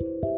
Thank you.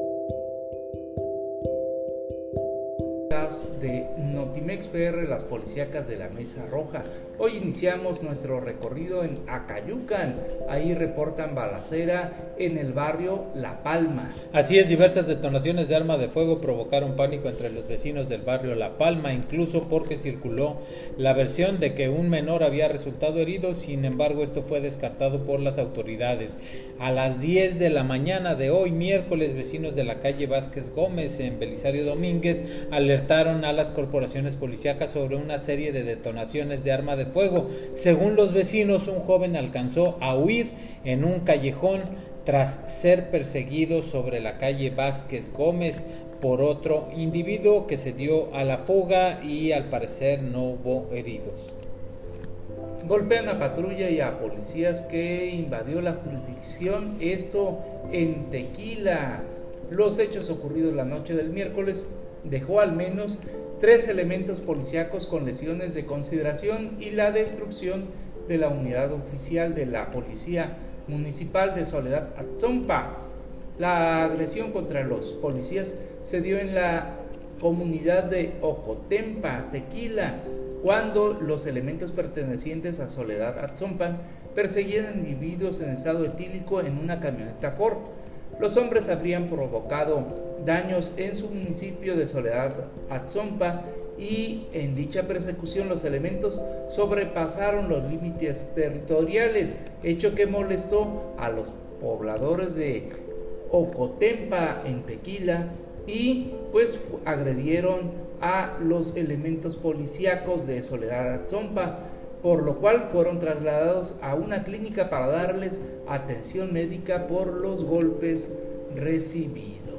De Notimex PR, las policíacas de la Mesa Roja. Hoy iniciamos nuestro recorrido en Acayucan. Ahí reportan balacera en el barrio La Palma. Así es, diversas detonaciones de arma de fuego provocaron pánico entre los vecinos del barrio La Palma, incluso porque circuló la versión de que un menor había resultado herido, sin embargo esto fue descartado por las autoridades. A las 10 de la mañana de hoy, miércoles, vecinos de la calle Vázquez Gómez en Belisario Domínguez alertaron a las corporaciones policíacas sobre una serie de detonaciones de arma de fuego. Según los vecinos, un joven alcanzó a huir en un callejón tras ser perseguido sobre la calle Vázquez Gómez por otro individuo que se dio a la fuga y al parecer no hubo heridos. Golpean a patrulla y a policías que invadió la jurisdicción, esto en Tequila. Los hechos ocurridos la noche del miércoles dejó al menos tres elementos policíacos con lesiones de consideración y la destrucción de la unidad oficial de la Policía Municipal de Soledad Atzompa. La agresión contra los policías se dio en la comunidad de Ocotempa, Tequila, cuando los elementos pertenecientes a Soledad Atzompa perseguían individuos en estado etílico en una camioneta Ford. Los hombres habrían provocado daños en su municipio de Soledad Atzompa y en dicha persecución los elementos sobrepasaron los límites territoriales, hecho que molestó a los pobladores de Ocotempa en Tequila y pues agredieron a los elementos policíacos de Soledad Atzompa por lo cual fueron trasladados a una clínica para darles atención médica por los golpes recibidos.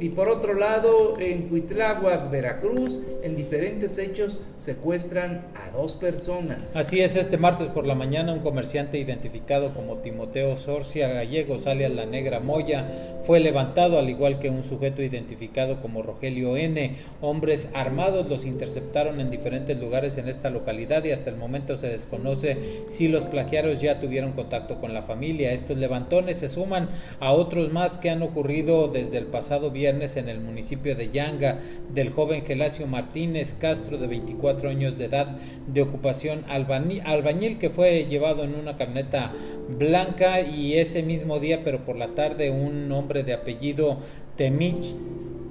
Y por otro lado, en Cuitláhuac, Veracruz, en diferentes hechos secuestran a dos personas. Así es, este martes por la mañana un comerciante identificado como Timoteo Sorcia Gallegos, alias La Negra Moya, fue levantado al igual que un sujeto identificado como Rogelio N. Hombres armados los interceptaron en diferentes lugares en esta localidad y hasta el momento se desconoce si los plagiarios ya tuvieron contacto con la familia. Estos levantones se suman a otros más que han ocurrido desde el pasado viernes en el municipio de Yanga del joven Gelacio Martínez Castro de 24 años de edad de ocupación albañil que fue llevado en una carneta blanca y ese mismo día pero por la tarde un hombre de apellido Temich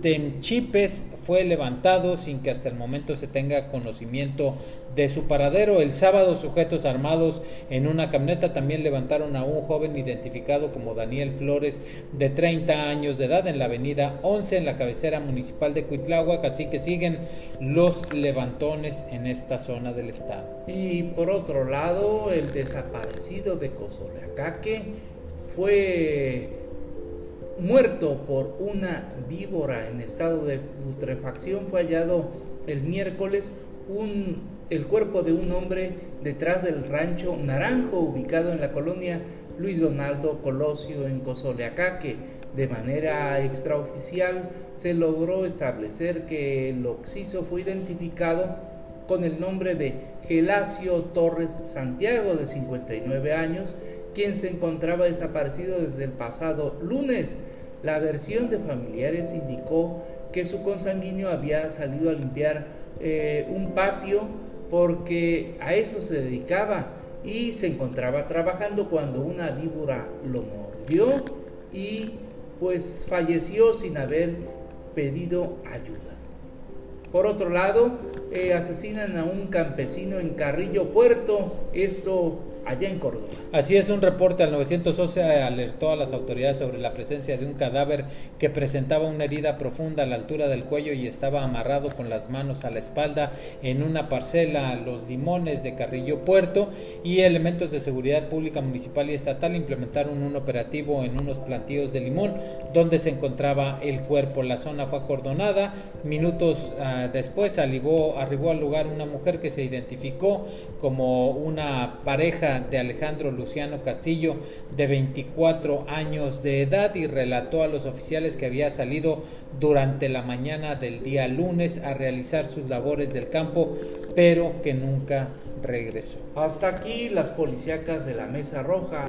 Temchipes fue levantado sin que hasta el momento se tenga conocimiento de su paradero. El sábado, sujetos armados en una camioneta también levantaron a un joven identificado como Daniel Flores, de 30 años de edad, en la avenida 11, en la cabecera municipal de Cuitláhuac. Así que siguen los levantones en esta zona del estado. Y por otro lado, el desaparecido de Cozoleacaque fue muerto por una víbora en estado de putrefacción, fue hallado el miércoles un, el cuerpo de un hombre detrás del rancho Naranjo, ubicado en la colonia Luis Donaldo Colosio en Cozoleacaque. De manera extraoficial se logró establecer que el occiso fue identificado con el nombre de Gelacio Torres Santiago, de 59 años, quien se encontraba desaparecido desde el pasado lunes. La versión de familiares indicó que su consanguíneo había salido a limpiar eh, un patio porque a eso se dedicaba y se encontraba trabajando cuando una víbora lo mordió y pues falleció sin haber pedido ayuda. Por otro lado, eh, asesinan a un campesino en Carrillo Puerto, esto allá en Córdoba. Así es, un reporte al 911 alertó a las autoridades sobre la presencia de un cadáver que presentaba una herida profunda a la altura del cuello y estaba amarrado con las manos a la espalda en una parcela Los Limones de Carrillo Puerto y elementos de seguridad pública municipal y estatal implementaron un operativo en unos plantíos de limón donde se encontraba el cuerpo. La zona fue acordonada. Minutos ah, después arribó, arribó al lugar una mujer que se identificó como una pareja de Alejandro Luciano Castillo, de 24 años de edad, y relató a los oficiales que había salido durante la mañana del día lunes a realizar sus labores del campo, pero que nunca regresó. Hasta aquí las policíacas de la Mesa Roja.